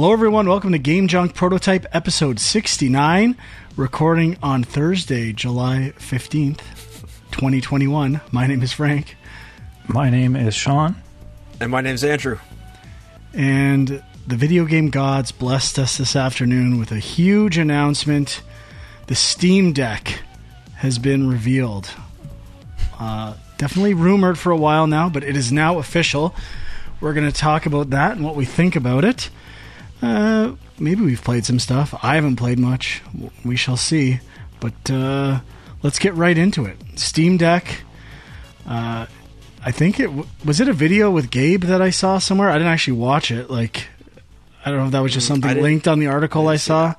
Hello, everyone. Welcome to Game Junk Prototype episode 69, recording on Thursday, July 15th, 2021. My name is Frank, My name is Sean. And my name's Andrew. and the video game gods blessed us this afternoon with a huge announcement. The Steam Deck has been revealed. Uh, definitely rumored for a while now, but it is now official. We're going to talk about that and what we think about it. Uh, maybe we've played some stuff. I haven't played much. We shall see. But uh, let's get right into it. Steam Deck. Uh, I think it w- was it a video with Gabe that I saw somewhere. I didn't actually watch it. Like, I don't know if that was just Mm, something linked on the article I didn't saw.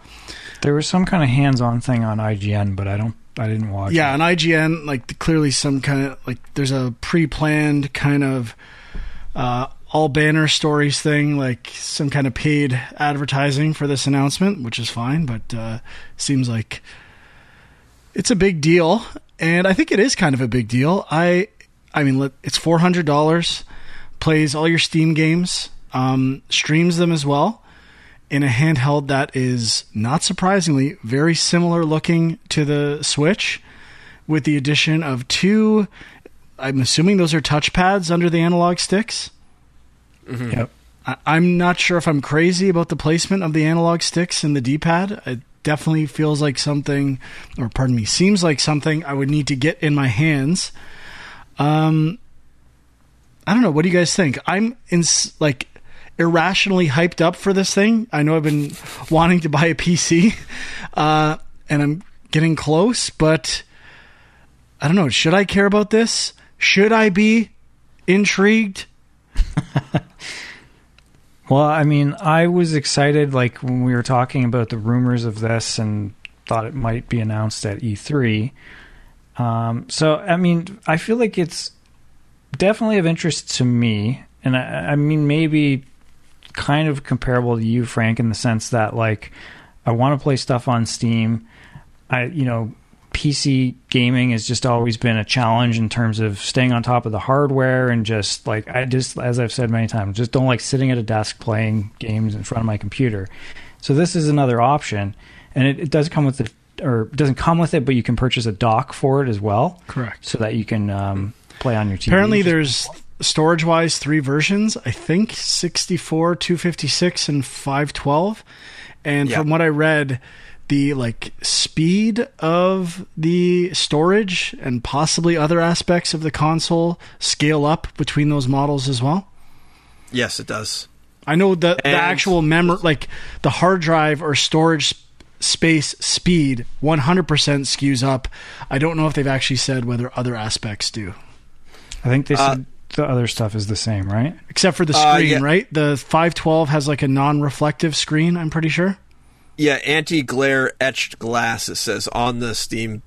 There was some kind of hands-on thing on IGN, but I don't. I didn't watch. Yeah, it. on IGN, like clearly some kind of like there's a pre-planned kind of uh, all banner stories thing, like some kind of paid advertising for this announcement, which is fine, but uh, seems like it's a big deal, and I think it is kind of a big deal. I, I mean, it's four hundred dollars, plays all your Steam games, um, streams them as well in a handheld that is not surprisingly very similar looking to the Switch, with the addition of two. I'm assuming those are touchpads under the analog sticks. Yep. I, I'm not sure if I'm crazy about the placement of the analog sticks and the D-pad. It definitely feels like something, or pardon me, seems like something I would need to get in my hands. Um, I don't know. What do you guys think? I'm in like irrationally hyped up for this thing. I know I've been wanting to buy a PC, uh, and I'm getting close, but I don't know. Should I care about this? Should I be intrigued? Well, I mean, I was excited like when we were talking about the rumors of this and thought it might be announced at E3. Um, so, I mean, I feel like it's definitely of interest to me, and I, I mean, maybe kind of comparable to you, Frank, in the sense that like I want to play stuff on Steam. I, you know, PC gaming has just always been a challenge in terms of staying on top of the hardware and just like I just as I've said many times, just don't like sitting at a desk playing games in front of my computer. So this is another option, and it, it does come with the or doesn't come with it, but you can purchase a dock for it as well, Correct. so that you can um, play on your TV. Apparently, there's storage wise three versions. I think 64, 256, and 512. And Yeah. from what I read, the like speed of the storage and possibly other aspects of the console scale up between those models as well. Yes, it does. I know that the And- actual memory, like the hard drive or storage sp- space speed, 100% skews up. I don't know if they've actually said whether other aspects do. I think they Uh, said the other stuff is the same, right? except for the Uh, screen, yeah. right? The 512 has like a non-reflective screen. I'm pretty sure. Yeah, anti-glare etched glass. It says on the Steam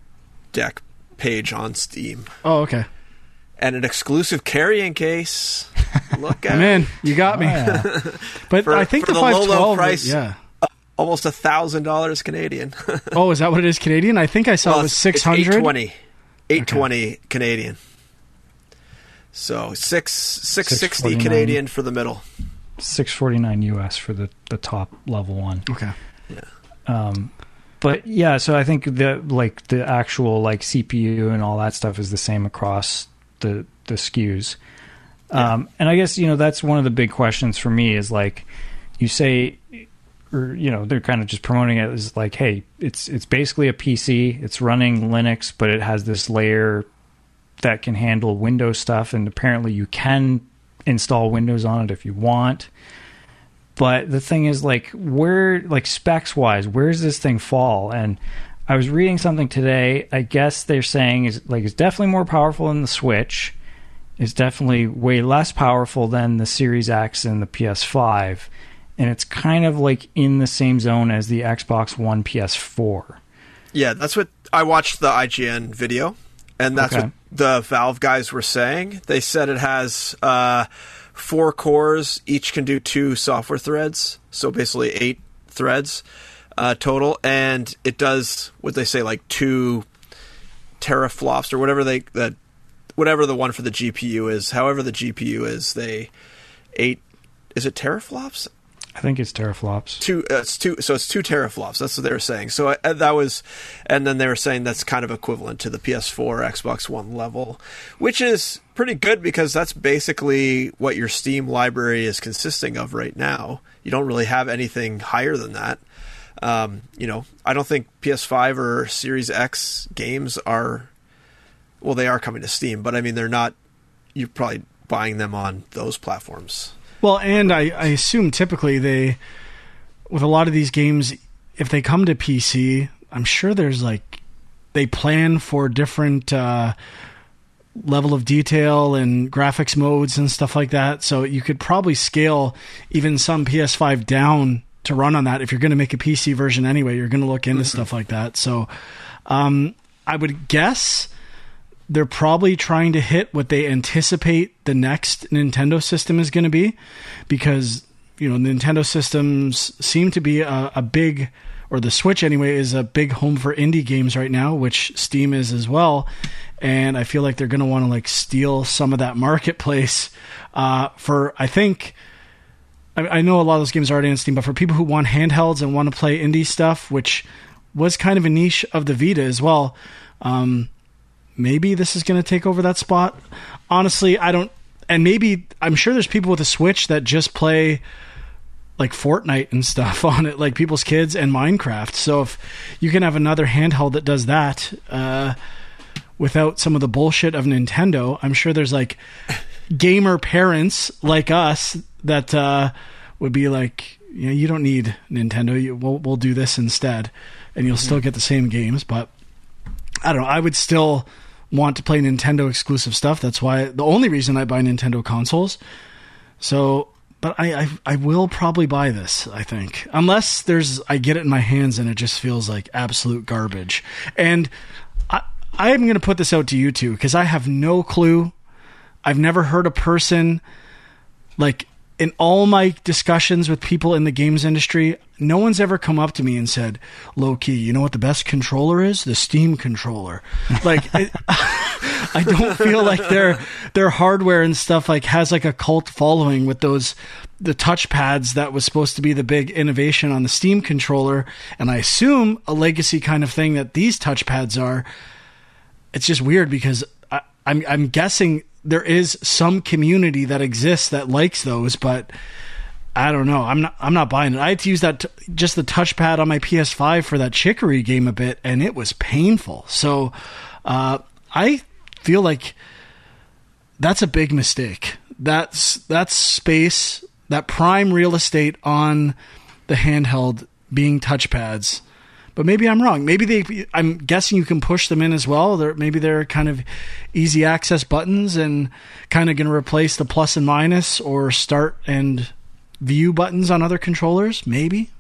Deck page on Steam, Oh, okay. and an exclusive carrying case. Look at I'm. You got me. Oh, yeah. But For- I think for the the low, low price. Yeah. Uh, almost a thousand dollars Canadian. Oh, is that what it is Canadian? I think I saw it was 600. Eight twenty. Eight twenty Canadian. So six six sixty Canadian for the middle. Six forty nine US for the the top level one. Okay. Um, but yeah, so I think the like the actual like CPU and all that stuff is the same across the the SKUs. Um, and I guess you know that's one of the big questions for me is like you say, or you know they're kind of just promoting it as like, hey, it's it's basically a PC. It's running Linux, but it has this layer that can handle Windows stuff, and apparently you can install Windows on it if you want. But the thing is, like, where, like, specs wise, where does this thing fall? And I was reading something today. I guess they're saying is like it's definitely more powerful than the Switch. It's definitely way less powerful than the Series X and the PS5, and it's kind of like in the same zone as the Xbox One PS4. Yeah, that's what I watched the IGN video, and that's Okay. what the Valve guys were saying. They said it has uh, four cores, each can do two software threads, so basically eight threads uh, total, and it does what they say like two teraflops or whatever they that whatever the one for the GPU is. However, the GPU is they eight is it teraflops? I think it's teraflops. two uh, it's two so it's two teraflops. That's what they were saying. So uh, that was and then they were saying that's kind of equivalent to the ps4 xbox one level which is pretty good because that's basically what your steam library is consisting of right now. You don't really have anything higher than that. Um, you know i don't think ps5 or series x games are well they are coming to steam but i mean they're not you're probably buying them on those platforms Well, and I, I assume typically they, with a lot of these games, if they come to PC, I'm sure there's like, they plan for different uh, level of detail and graphics modes and stuff like that. So you could probably scale even some PS5 down to run on that. If you're going to make a PC version anyway, you're going to look into stuff like that. So um, I would guess they're probably trying to hit what they anticipate the next Nintendo system is going to be because you know Nintendo systems seem to be a, a big or the Switch anyway is a big home for indie games right now which Steam is as well. And I feel like they're going to want to like steal some of that marketplace uh, for I think I, I know a lot of those games are already on Steam but for people who want handhelds and want to play indie stuff which was kind of a niche of the Vita as well um, maybe this is going to take over that spot. Honestly, I don't. And maybe I'm sure there's people with a Switch that just play like Fortnite and stuff on it, like people's kids and Minecraft. So if you can have another handheld that does that uh, without some of the bullshit of Nintendo, I'm sure there's like gamer parents like us that uh, would be like, you know, you don't need Nintendo. You, we'll we'll do this instead, and you'll still get the same games. But I don't know. I would still want to play Nintendo exclusive stuff. That's why the only reason I buy Nintendo consoles. So, but I, I I will probably buy this. I think unless there's I get it in my hands and it just feels like absolute garbage. And I I'm going to put this out to you too because I have no clue. I've never heard a person like in all my discussions with people in the games industry, no one's ever come up to me and said, "Low key, you know what the best controller is? The Steam controller." Like, I, I don't feel like their their hardware and stuff like has like a cult following with those the touchpads that was supposed to be the big innovation on the Steam controller, and I assume a legacy kind of thing that these touchpads are. It's just weird because I, I'm I'm guessing there is some community that exists that likes those, but I don't know. I'm not. I'm not buying it. I had to use that t- just the touchpad on my PS5 for that Chicory game a bit, and it was painful. So uh, I feel like that's a big mistake. That's that's space, that prime real estate on the handheld being touchpads. But maybe I'm wrong. Maybe they. I'm guessing you can push them in as well. They're, maybe they're kind of easy access buttons and kind of going to replace the plus and minus or start and view buttons on other controllers. Maybe.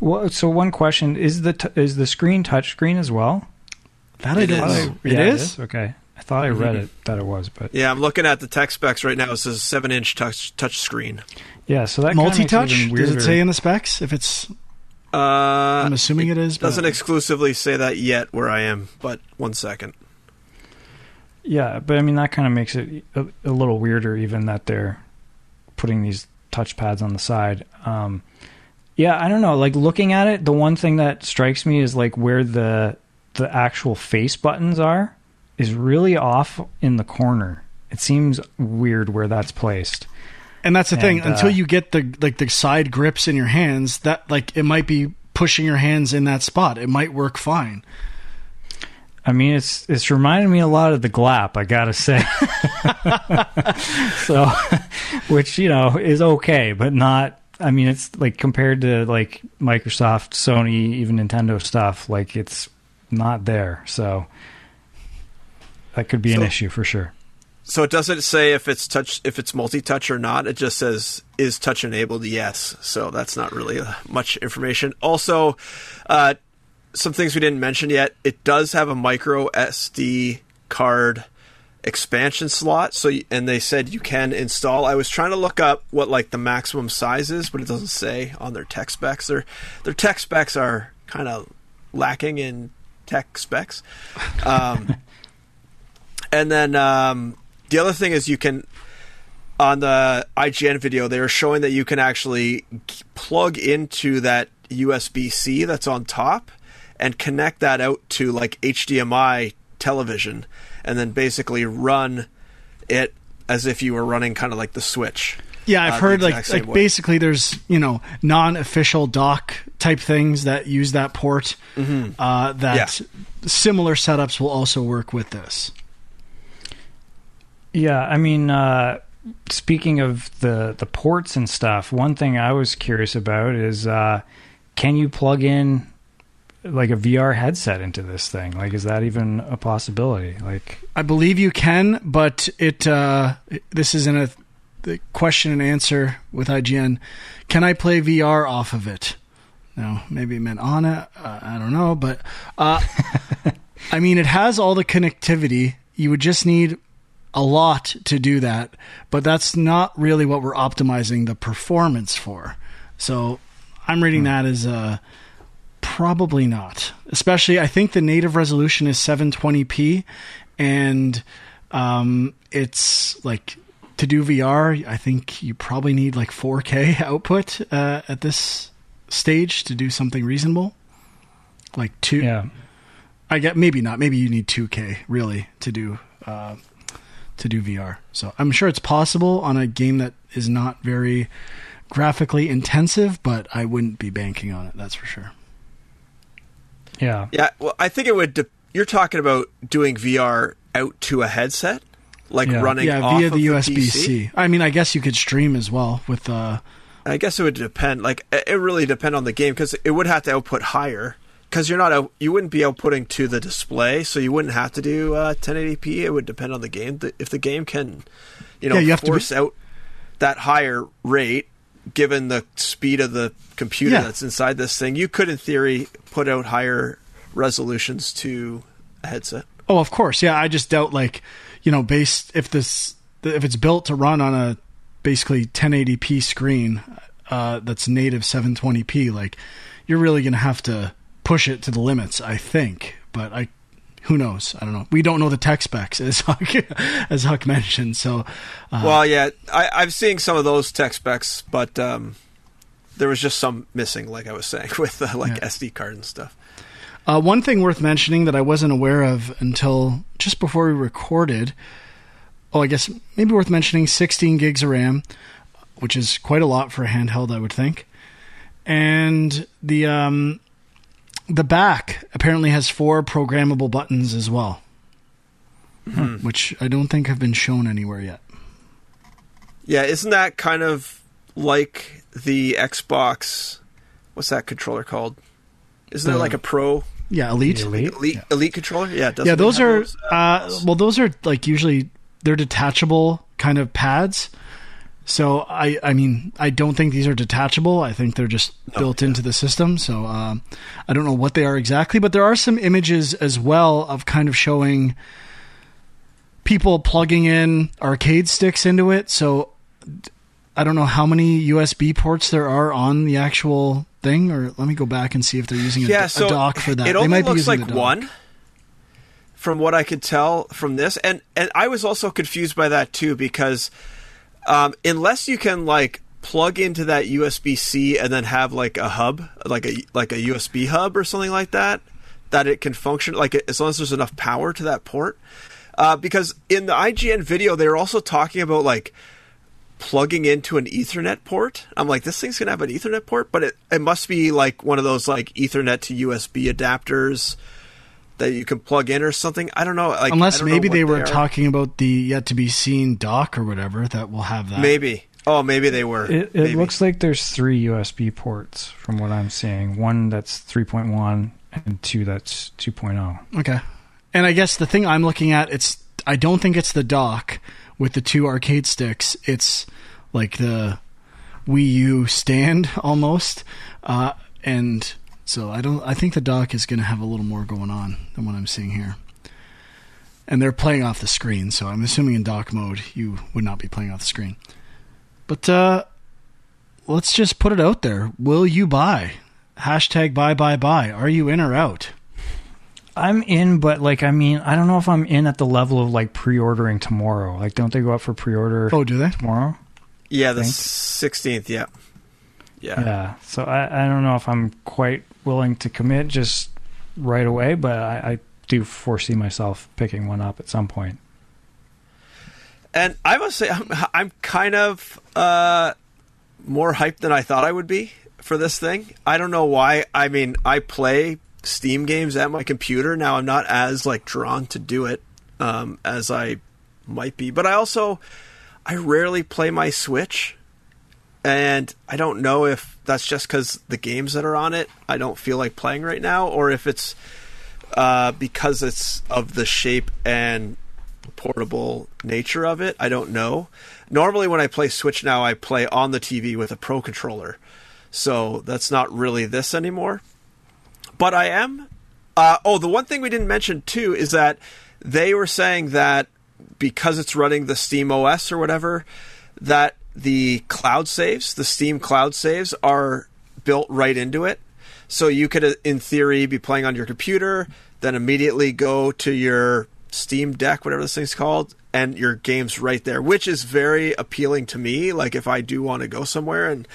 Well, so one question is the t- is the screen touchscreen as well? That It it is. is. It Yeah, is? Okay, I thought I mm-hmm. read it that it was, but Yeah, I'm looking at the tech specs right now. It says seven inch touch touch screen. yeah. So that kinda makes it Multi-touch? Does it say in the specs if it's? Uh, I'm assuming it is. but- doesn't exclusively say that yet where I am, but one second. Yeah, but I mean that kind of makes it a, a little weirder, even that they're putting these touchpads on the side. Um, yeah, I don't know. Like looking at it, the one thing that strikes me is like where the the actual face buttons are is really off in the corner. It seems weird where that's placed. And that's the thing. And, uh, Until you get the like the side grips in your hands, that like it might be pushing your hands in that spot. It might work fine. I mean, it's it's reminding me a lot of the Glap, I gotta say. so, which you know is okay, but not. I mean, it's like compared to like Microsoft, Sony, even Nintendo stuff, like it's not there. So that could be an issue for sure. So it doesn't say if it's touch if it's multi touch or not. It just says is touch enabled. Yes. So that's not really uh, much information. Also, uh, some things we didn't mention yet. It does have a micro SD card expansion slot. So and they said you can install. I was trying to look up what like the maximum size is, but it doesn't say on their tech specs. Their their tech specs are kind of lacking in tech specs. Um, and then um, the other thing is you can on the IGN video, they were showing that you can actually plug into that USB C that's on top and connect that out to like HDMI television, and then basically run it as if you were running kind of like the Switch. Yeah, I've Uh, heard like like way. basically there's you know non-official dock type things that use that port. Uh, that similar setups will also work with this. Yeah, I mean, uh, speaking of the the ports and stuff, one thing I was curious about is uh, can you plug in like a VR headset into this thing? Like, is that even a possibility? Like, I believe you can, but it uh, this is in a the question and answer with IGN. Can I play VR off of it? No, maybe it meant on it. Uh, I don't know, but uh, I mean, it has all the connectivity. You would just need a lot to do that, but that's not really what we're optimizing the performance for. So I'm reading that as uh, probably not. Especially, I think the native resolution is 720p, and um, it's like to do VR. I think you probably need like 4K output uh, at this stage to do something reasonable. Like two, yeah, I get maybe not. Maybe you need 2K really to do uh, to do VR. So I'm sure it's possible on a game that is not very graphically intensive, but I wouldn't be banking on it. That's for sure. yeah, Yeah, well, I think it would. De- you're talking about doing VR out to a headset, like Yeah. running yeah, off via of the USB C. I mean, I guess you could stream as well with. Uh, I guess it would depend. Like it it really depend on the game because it would have to output higher because you're not out, you wouldn't be outputting to the display, so you wouldn't have to do uh, 1080p. It would depend on the game. If the game can, you know, Yeah, you to be- force out that higher rate, given the speed of the computer Yeah. that's inside this thing, you could, in theory, put out higher resolutions to a headset. Oh, of course. Yeah, I just doubt like, you know, based if this if it's built to run on a basically 1080p screen uh, that's native 720p, like you're really going to have to push it to the limits, I think. But I who knows? I don't know. We don't know the tech specs as Huck as Huck mentioned. So, uh, Well, yeah, I, I'm seeing some of those tech specs, but um, there was just some missing, like I was saying, with uh, like Yeah. SD card and stuff. Uh, one thing worth mentioning that I wasn't aware of until just before we recorded. Oh, I guess maybe worth mentioning 16 gigs of RAM, which is quite a lot for a handheld, I would think. And the um, the back apparently has four programmable buttons as well, which I don't think have been shown anywhere yet. Yeah, isn't that kind of like the Xbox? What's that controller called? Isn't The- it like a Pro Yeah, Elite. The Elite? Elite Elite controller? Yeah, doesn't yeah, those are those? uh, well, those are like usually they're detachable kind of pads. So I, I mean, I don't think these are detachable. I think they're just built into the system. So um, I don't know what they are exactly, but there are some images as well of kind of showing people plugging in arcade sticks into it. So I don't know how many USB ports there are on the actual thing, or let me go back and see if they're using a, yeah, a dock for that. It they only might be looks using like one, from what I could tell from this, and and I was also confused by that too because um, unless you can like plug into that USB C and then have like a hub, like a like a USB hub or something like that, that it can function like as long as there's enough power to that port. Uh, because in the IGN video, they were also talking about like plugging into an Ethernet port. I'm like, this thing's gonna have an Ethernet port, but it, it must be like one of those like Ethernet to USB adapters that you can plug in or something. I don't know. Like, Unless don't maybe what they were are. talking about the yet to be seen dock or whatever that will have that. Maybe. Oh, maybe they were. It, it Maybe. looks like there's three USB ports from what I'm seeing. One that's 3.1 and two that's oh. 2.0. Okay. And I guess the thing I'm looking at, it's I don't think it's the dock with the two arcade sticks. It's like the Wii U stand almost, uh, and so I don't. I think the dock is going to have a little more going on than what I'm seeing here. And they're playing off the screen, so I'm assuming in dock mode you would not be playing off the screen. But uh, let's just put it out there. Will you buy? Hashtag buy buy buy. Are you in or out? I'm in, but like I mean, I don't know if I'm in at the level of like pre-ordering tomorrow. Like, don't they go up for pre-order Oh, do they? tomorrow? Yeah, the sixteenth. Yeah. Yeah, Yeah. So I, I don't know if I'm quite willing to commit just right away, but I, I do foresee myself picking one up at some point. And I must say, I'm, I'm kind of uh, more hyped than I thought I would be for this thing. I don't know why. I mean, I play Steam games at my computer now. I'm not as like drawn to do it um, as I might be, but I also I rarely play my Switch, and I don't know if that's just because the games that are on it I don't feel like playing right now, or if it's uh, because it's of the shape and portable nature of it. I don't know. Normally, when I play Switch now, I play on the TV with a Pro controller, so that's not really this anymore. But I am. Uh, oh, the one thing we didn't mention too is that they were saying that because it's running the Steam OS or whatever, that the cloud saves, the Steam cloud saves, are built right into it. So you could, uh, in theory, be playing on your computer, then immediately go to your Steam Deck, whatever this thing's called, and your game's right there, which is very appealing to me. Like if I do want to go somewhere and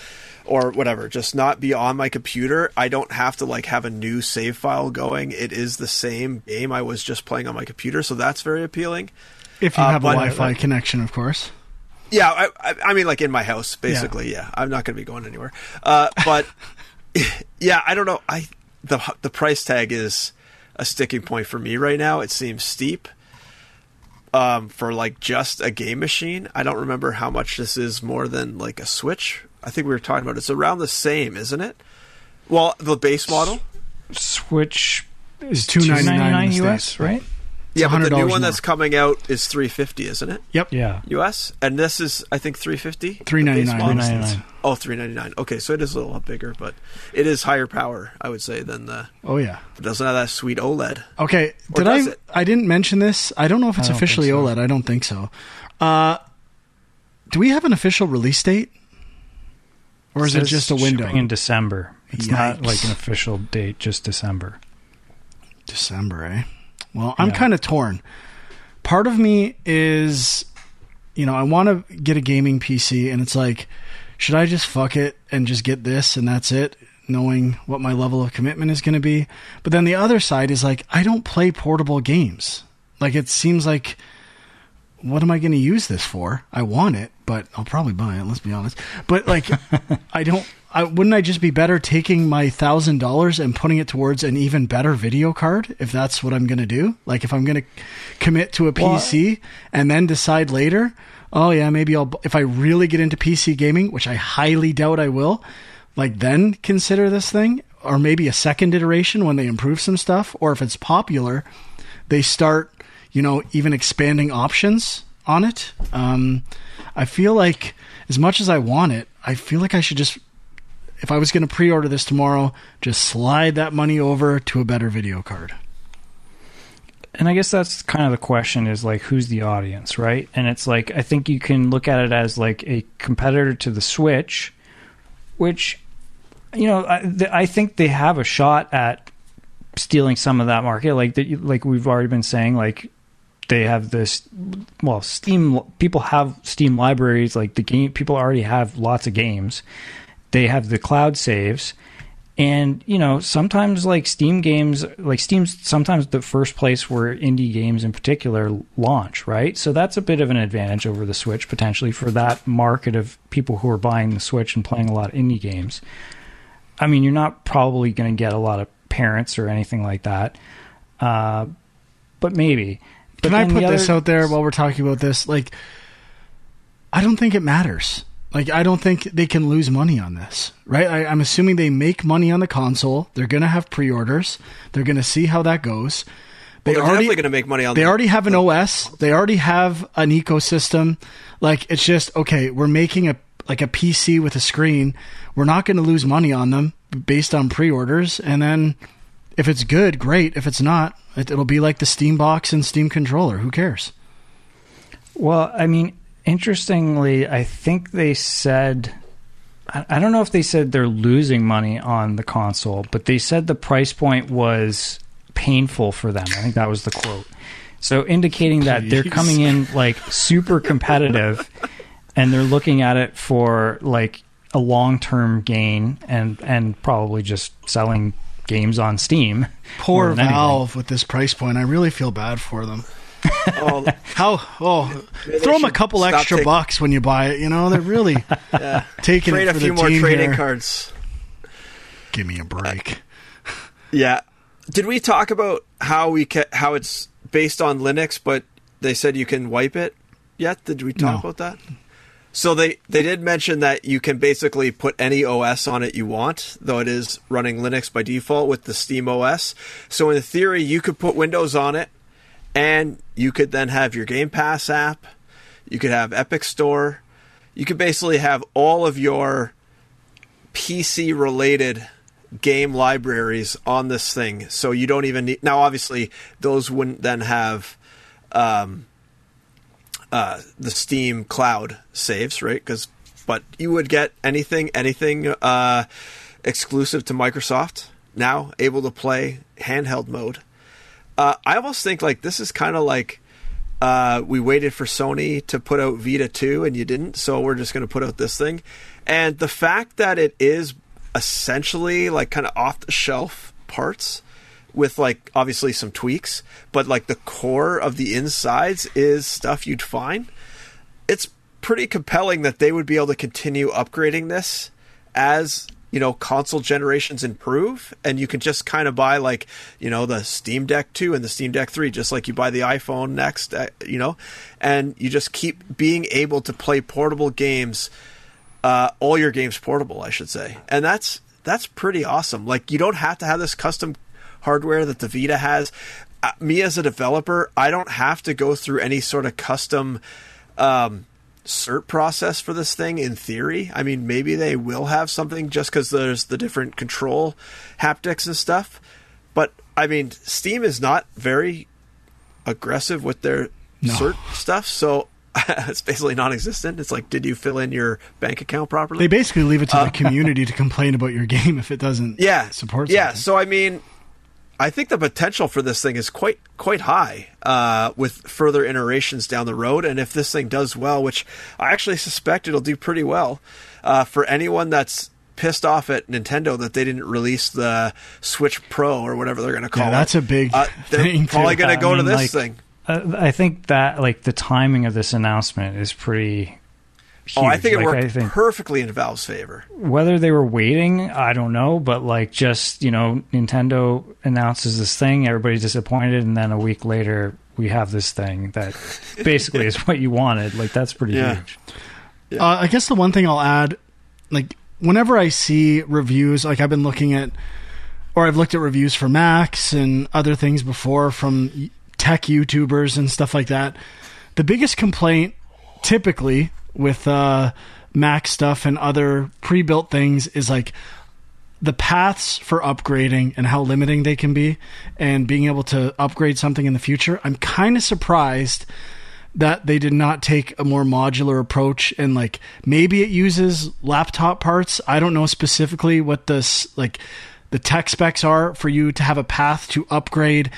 or whatever, just not be on my computer. I don't have to like have a new save file going. It is the same game I was just playing on my computer, so that's very appealing. If you Uh, have a Wi-Fi connection, of course. Yeah, I, I, I mean, like in my house, basically. Yeah, I'm not going to be going anywhere. Uh, but yeah, I don't know. I the the price tag is a sticking point for me right now. It seems steep. Um, for like just a game machine, I don't remember how much this is more than like a Switch. I think we were talking about it's around the same, isn't it? Well, the base model. Switch is $2.99 in the $2.99 States. US, right? Yeah, but the new one more. that's coming out is 350, isn't it? Yep. Yeah. US, and this is I think 350. Three ninety The base nine. model? $3.99. Oh, 399. Okay, so it is a little bit bigger, but it is higher power, I would say, than the. Oh yeah. It doesn't have that sweet OLED. Okay. Or Did I? it? I didn't mention this. I don't know if it's officially so. OLED. I don't think so. Uh, do we have an official release date, or is it Says just a window? in December? It's not like an official date, just December. December, eh? Well, I'm Yeah. kind of torn. Part of me is, you know, I want to get a gaming PC, and it's like, should I just fuck it and just get this and that's it, knowing what my level of commitment is going to be? But then the other side is like, I don't play portable games. Like, it seems like, what am I going to use this for? I want it, but I'll probably buy it. Let's be honest. But like, I don't. I, wouldn't I just be better taking my thousand dollars and putting it towards an even better video card if that's what I'm going to do? Like, if I'm going to commit to a PC and then decide later, oh yeah, maybe I'll. If I really get into PC gaming, which I highly doubt I will, like then consider this thing, or maybe a second iteration when they improve some stuff, or if it's popular, they start, you know, even expanding options on it. Um, I feel like as much as I want it, I feel like I should just, if I was going to pre-order this tomorrow, just slide that money over to a better video card. and I guess that's kind of the question is like who's the audience, right? And it's like I think you can look at it as like a competitor to the Switch, which you know I, I think they have a shot at stealing some of that market. Like that, like we've already been saying, like they have this. Well, Steam people have Steam libraries. Like the game, people already have lots of games. They have the cloud saves. And you know sometimes like steam games like steam's sometimes the first place where indie games in particular launch right? So that's a bit of an advantage over the switch potentially for that market of people who are buying the switch and playing a lot of indie games. I mean you're not probably going to get a lot of parents or anything like that. Uh, but maybe. But Can I put the this out there while we're talking about this? Like, I don't think it matters. Like, I don't think they can lose money on this, right? I, I'm assuming they make money on the console. They're going to have pre-orders. They're going to see how that goes. They They're already definitely going to make money on. they the- already have an OS. They already have an ecosystem. Like it's just okay. We're making a like a PC with a screen. We're not going to lose money on them based on pre-orders. And then if it's good, great. If it's not, it, it'll be like the Steam box and Steam controller. Who cares? Well, I mean, interestingly, I think they said. I don't know if they said they're losing money on the console, but they said the price point was painful for them. I think that was the quote. So indicating that they're coming in like super competitive and they're looking at it for like a long-term gain and and probably just selling games on Steam. Poor than anything. Valve with this price point. I really feel bad for them. Oh, How? Oh, throw them a couple extra taking- bucks when you buy it. You know they're really yeah. taking Trade it a for few the more Steam trading here. cards. Give me a break. Yeah. Did we talk about how we ca- how it's based on Linux, but they said you can wipe it yet? Did we talk No. about that? So they they did mention that you can basically put any OS on it you want, though it is running Linux by default with the Steam OS. So in theory, you could put Windows on it, and you could then have your Game Pass app. You could have Epic Store. You could basically have all of your PC related game libraries on this thing. So you don't even need. Now, obviously, those wouldn't then have um, uh, the Steam cloud saves, right? Because, but you would get anything, anything uh, exclusive to Microsoft now, able to play handheld mode. Uh, I almost think like this is kind of like uh, we waited for Sony to put out Vita 2 and you didn't, so we're just going to put out this thing. And the fact that it is essentially like kind of off the shelf parts with like obviously some tweaks, but like the core of the insides is stuff you'd find. It's pretty compelling that they would be able to continue upgrading this as you know console generations improve and you can just kind of buy like you know the steam deck 2 and the steam deck 3 just like you buy the iphone next uh, you know? And you just keep being able to play portable games uh, all your games portable i should say. And that's that's pretty awesome. Like you don't have to have this custom hardware that the vita has. Uh, me as a developer i don't have to go through any sort of custom um, cert process for this thing in theory. I mean, maybe they will have something just because there's the different control haptics and stuff. But I mean, Steam is not very aggressive with their No. cert stuff, so it's basically non-existent. It's like, did you fill in your bank account properly? They basically leave it to the community to complain about your game if it doesn't Uh, yeah support yeah something. so i mean i think the potential for this thing is quite quite high uh, with further iterations down the road and if this thing does well which i actually suspect it'll do pretty well uh, for anyone that's pissed off at nintendo that they didn't release the switch pro or whatever they're going to call Yeah, it that's a big uh, they're thing, probably going to go to mean, this like, thing Uh, I think that like the timing of this announcement is pretty. Huge. oh i think it Like, worked think perfectly in valve's favor whether they were waiting, I don't know, but like just you know, Nintendo announces this thing, everybody's disappointed, and then a week later we have this thing that basically is what you wanted. Like that's pretty Yeah. huge. Uh, I guess the one thing I'll add, like whenever I see reviews, like I've been looking at, or I've looked at reviews for Macs and other things before from tech YouTubers and stuff like that. The biggest complaint, typically with uh, Mac stuff and other pre-built things, is like the paths for upgrading and how limiting they can be, and being able to upgrade something in the future. I'm kind of surprised that they did not take a more modular approach and like maybe it uses laptop parts. I don't know specifically what this like the tech specs are for you to have a path to upgrade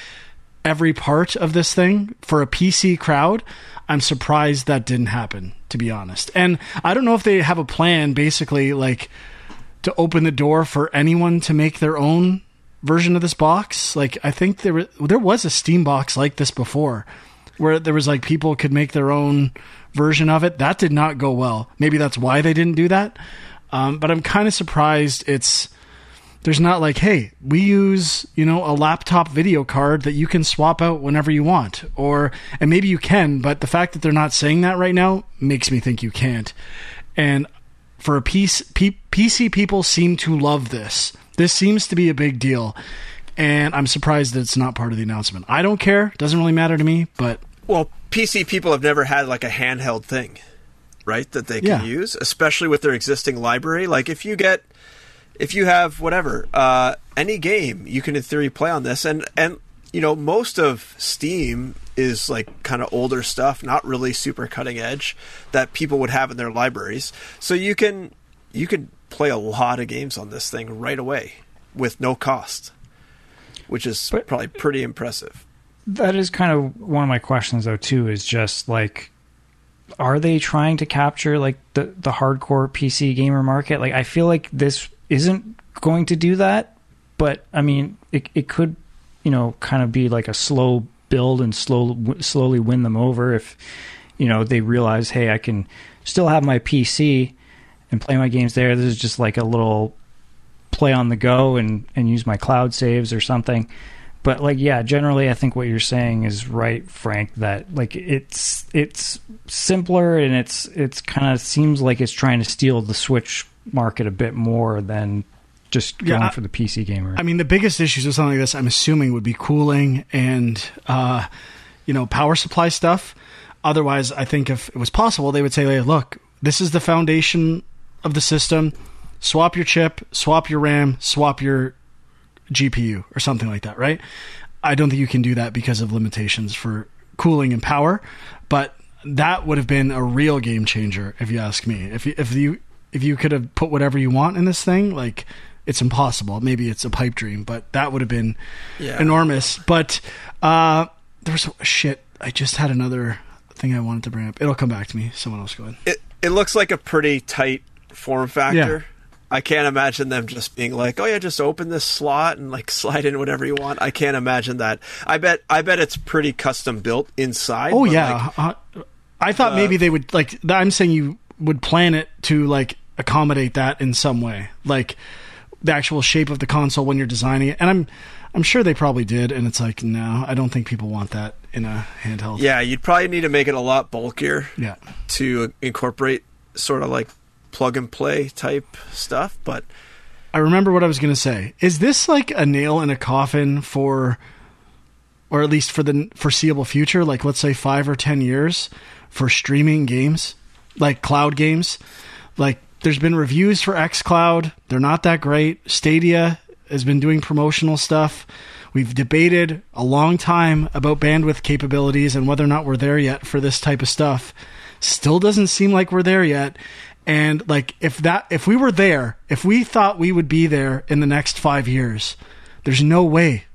every part of this thing for a PC crowd. I'm surprised that didn't happen, to be honest. And I don't know if they have a plan basically like to open the door for anyone to make their own version of this box. Like I think there was, there was a Steam box like this before where there was like people could make their own version of it. That did not go well. Maybe that's why they didn't do that. Um, but I'm kind of surprised it's there's not like, hey, we use you know a laptop video card that you can swap out whenever you want, or and maybe you can, but the fact that they're not saying that right now makes me think you can't. And for a piece, P- PC people seem to love this. This seems to be a big deal, and I'm surprised that it's not part of the announcement. I don't care; doesn't really matter to me. But Well, PC people have never had like a handheld thing, right? That they can Yeah. use, especially with their existing library. Like if you get, if you have whatever, uh, any game, you can in theory play on this, and and you know most of Steam is like kind of older stuff, not really super cutting edge that people would have in their libraries. So you can you can play a lot of games on this thing right away with no cost. which is But- probably pretty impressive. That is kind of one of my questions, though. Too is just like, are they trying to capture like the the hardcore PC gamer market? Like, I feel like this isn't going to do that, but I mean, it it could, you know, kind of be like a slow build and slow slowly win them over if you know they realize, hey, I can still have my PC and play my games there. This is just like a little play on the go and and use my cloud saves or something but like yeah generally i think what you're saying is right frank that like it's it's simpler and it's it's kind of seems like it's trying to steal the switch market a bit more than just Yeah, going I- for the pc gamer I mean, the biggest issues with something like this, I'm assuming, would be cooling and, uh, you know, power supply stuff. Otherwise, I think if it was possible, they would say, hey, look, this is the foundation of the system. Swap your chip, swap your RAM, swap your GPU, or something like that, right? I don't think you can do that because of limitations for cooling and power, but that would have been a real game changer, if you ask me. If you, if you if you could have put whatever you want in this thing, like it's impossible. Maybe it's a pipe dream, but that would have been Yeah. enormous. But uh, there was shit. I just had another thing I wanted to bring up. It'll come back to me. Someone else go ahead. It it looks like a pretty tight form factor. Yeah. I can't imagine them just being like, "Oh yeah, just open this slot and like slide in whatever you want." I can't imagine that. I bet I bet it's pretty custom built inside. Oh yeah, like, uh, I thought uh, maybe they would like. I'm saying you would plan it to like accommodate that in some way, like the actual shape of the console when you're designing it. And I'm I'm sure they probably did. And it's like, no, I don't think people want that in a handheld. yeah, you'd probably need to make it a lot bulkier yeah. to incorporate sort of like plug and play type stuff. But I remember what I was going to say. Is this like a nail in a coffin for, or at least for the foreseeable future? Like, let's say five or 10 years for streaming games, like cloud games? Like, there's been reviews for xCloud. They're not that great. Stadia has been doing promotional stuff. We've debated a long time about bandwidth capabilities and whether or not we're there yet for this type of stuff. Still doesn't seem like we're there yet. And like if that if we were there, if we thought we would be there in the next 5 years, there's no way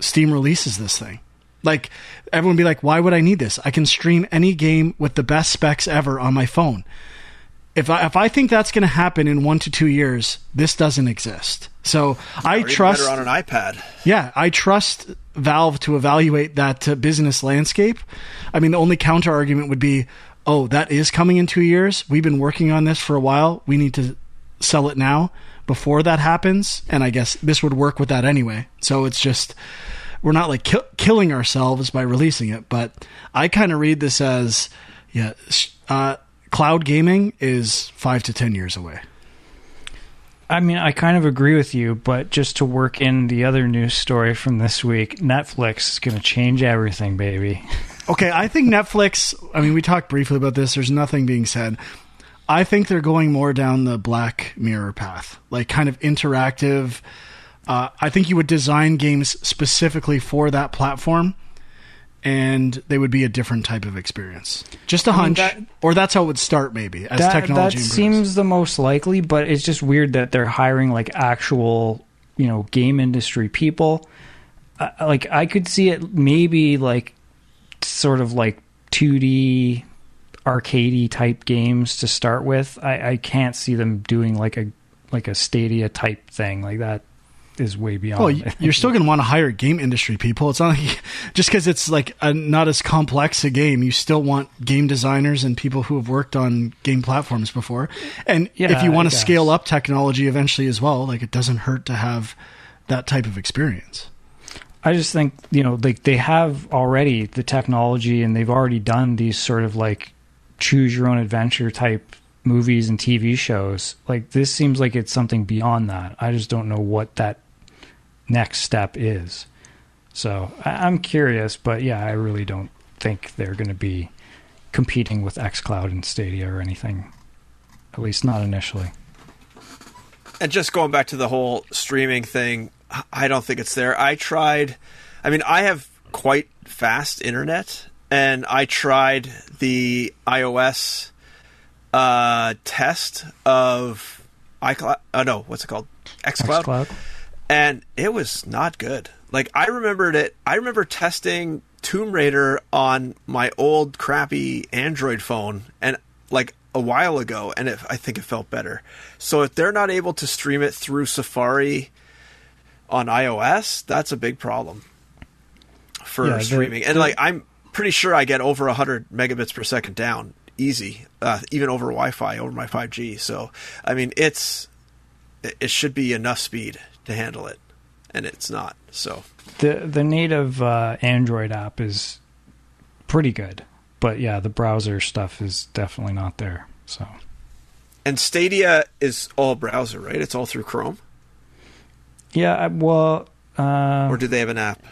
Steam releases this thing. Like everyone be like, "Why would I need this? I can stream any game with the best specs ever on my phone." If I if I think that's going to happen in 1 to 2 years, this doesn't exist. So I trust on an iPad. yeah, I trust Valve to evaluate that uh, business landscape. I mean, the only counter argument would be, oh, that is coming in two years. We've been working on this for a while. We need to sell it now before that happens. And I guess this would work with that anyway. So it's just, we're not like kill- killing ourselves by releasing it. But I kind of read this as, yeah, uh, cloud gaming is five to 10 years away. I mean, I kind of agree with you, but just to work in the other news story from this week, Netflix is going to change everything, baby. Okay, I think Netflix. I mean, we talked briefly about this. There's nothing being said. I think they're going more down the Black Mirror path, like kind of interactive. Uh, I think you would design games specifically for that platform, and they would be a different type of experience. Just a mean, hunch, that- or that's how it would start, maybe as that, technology that improves. seems the most likely, but it's just weird that they're hiring like actual, you know, game industry people. Uh, like I could see it maybe like sort of like 2D arcadey type games to start with. I, I can't see them doing like a like a Stadia type thing like that. Is way beyond. Well, it. you're still going to want to hire game industry people. It's not like just because it's like a, not as complex a game. You still want game designers and people who have worked on game platforms before. And Yeah, if you want I to guess. scale up technology eventually as well, like it doesn't hurt to have that type of experience. I just think you know like they have already the technology and they've already done these sort of like choose your own adventure type movies and TV shows. Like this seems like it's something beyond that. I just don't know what that next step is. So I- I'm curious, but yeah, I really don't think they're going to be competing with XCloud and Stadia or anything. At least not initially. And just going back to the whole streaming thing, I don't think it's there. I tried. I mean, I have quite fast internet, and I tried the iOS uh, test of iCloud. Oh no, what's it called? XCloud. XCloud. And it was not good. Like I remembered it. I remember testing Tomb Raider on my old crappy Android phone, and like a while ago, and it, I think it felt better. So if they're not able to stream it through Safari on iOS, that's a big problem for Yeah, streaming. and like I'm pretty sure I get over 100 megabits per second down easy, uh, even over Wi-Fi over my 5G. So I mean, it's it it should be enough speed to handle it, and it's not. So The the native uh, Android app is pretty good, but yeah, the browser stuff is definitely not there. So and Stadia is all browser, right? It's all through Chrome, yeah, well, uh, or do they have an app?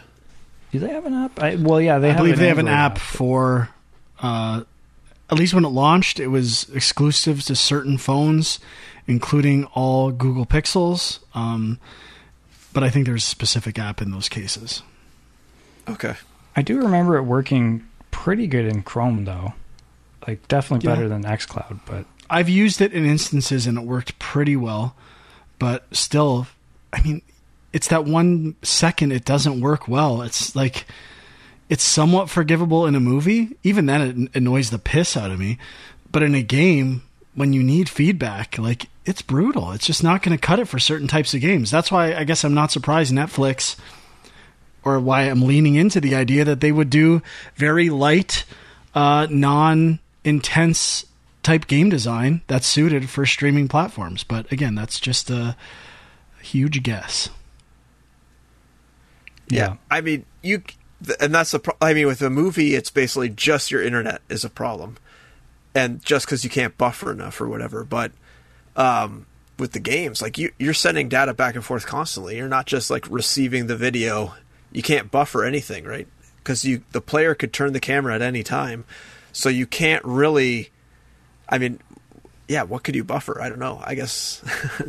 do they have an app? I, well, yeah, they I have believe an they have an Android app for, uh, at least when it launched, it was exclusive to certain phones, including all Google Pixels. Um, but I think there's a specific app in those cases. Okay. I do remember it working pretty good in Chrome though, like definitely Yeah. better than XCloud. But I've used it in instances and it worked pretty well, but still, I mean, it's that one second it doesn't work well. It's like it's somewhat forgivable in a movie. Even then, it annoys the piss out of me. But in a game, when you need feedback, like it's brutal. It's just not going to cut it for certain types of games. That's why I guess I'm not surprised Netflix, or why I'm leaning into the idea that they would do very light, uh, non-intense type game design that's suited for streaming platforms. But again, that's just a huge guess. Yeah. I mean, you, and that's the. Pro- I mean, with a movie, it's basically just your internet is a problem, and just because you can't buffer enough or whatever. But um, with the games, like you, you're sending data back and forth constantly. You're not just like receiving the video. You can't buffer anything, right? Because you, the player could turn the camera at any time, so you can't really. I mean, yeah, what could you buffer? I don't know. I guess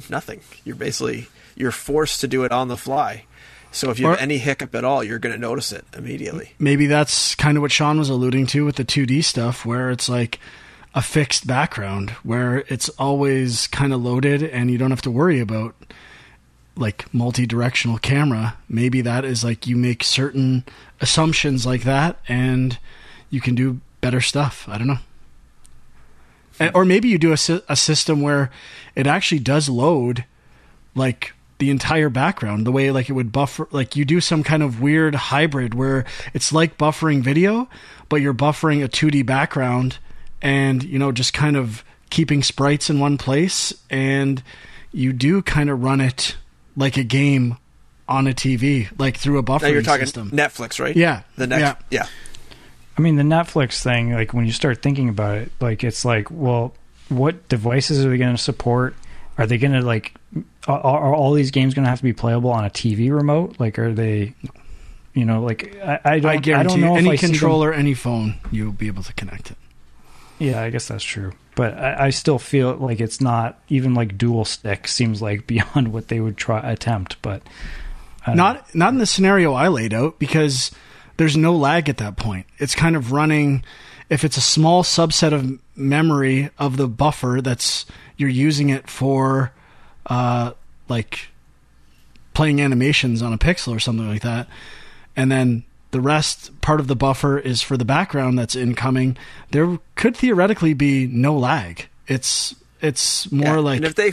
nothing. You're basically you're forced to do it on the fly. So if you have Or- any hiccup at all, you're going to notice it immediately. maybe that's kind of what Sean was alluding to with the 2D stuff, where it's like a fixed background, where it's always kind of loaded and you don't have to worry about like multi directional camera. Maybe that is like you make certain assumptions like that and you can do better stuff. I don't know. Or maybe you do a, a system where it actually does load like the entire background the way like it would buffer like you do some kind of weird hybrid where it's like buffering video but you're buffering a 2D background and you know just kind of keeping sprites in one place and you do kind of run it like a game on a TV like through a buffering Now you're talking system. Netflix, right? Yeah. The next, Yeah. yeah. I mean, the Netflix thing, like when you start thinking about it, like it's like, well, what devices are they going to support? Are they going to like, are, are all these games going to have to be playable on a TV remote? Like, are they, you know, like I, I don't, I guarantee I don't know you, if any I see them- controller, any phone, you'll be able to connect it. Yeah, I guess that's true. But I, I still feel like it's not even like dual stick seems like beyond what they would try attempt. But don't know. Not not in the scenario I laid out because there's no lag at that point. It's kind of running if it's a small subset of memory of the buffer that's you're using it for uh like playing animations on a pixel or something like that. And then the rest part of the buffer is for the background that's incoming. There could theoretically be no lag. It's it's more Yeah. like and if they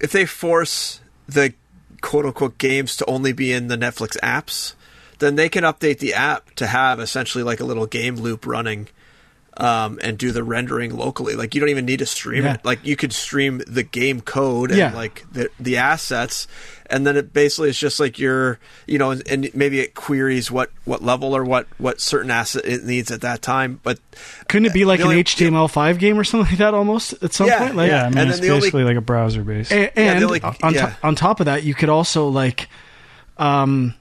if they force the quote unquote games to only be in the Netflix apps, then they can update the app to have essentially like a little game loop running. Um, and do the rendering locally. Like you don't even need to stream Yeah. it. Like you could stream the game code and Yeah. like the the assets, and then it basically is just like your, you know, and, and maybe it queries what what level or what what certain asset it needs at that time. But couldn't it be like an only- HTML5 game or something like that almost at some Yeah, point? Like, yeah, I mean, and it's then the only- basically like a browser based. A- Yeah, and the only- on, yeah. to- on top of that, you could also like, um,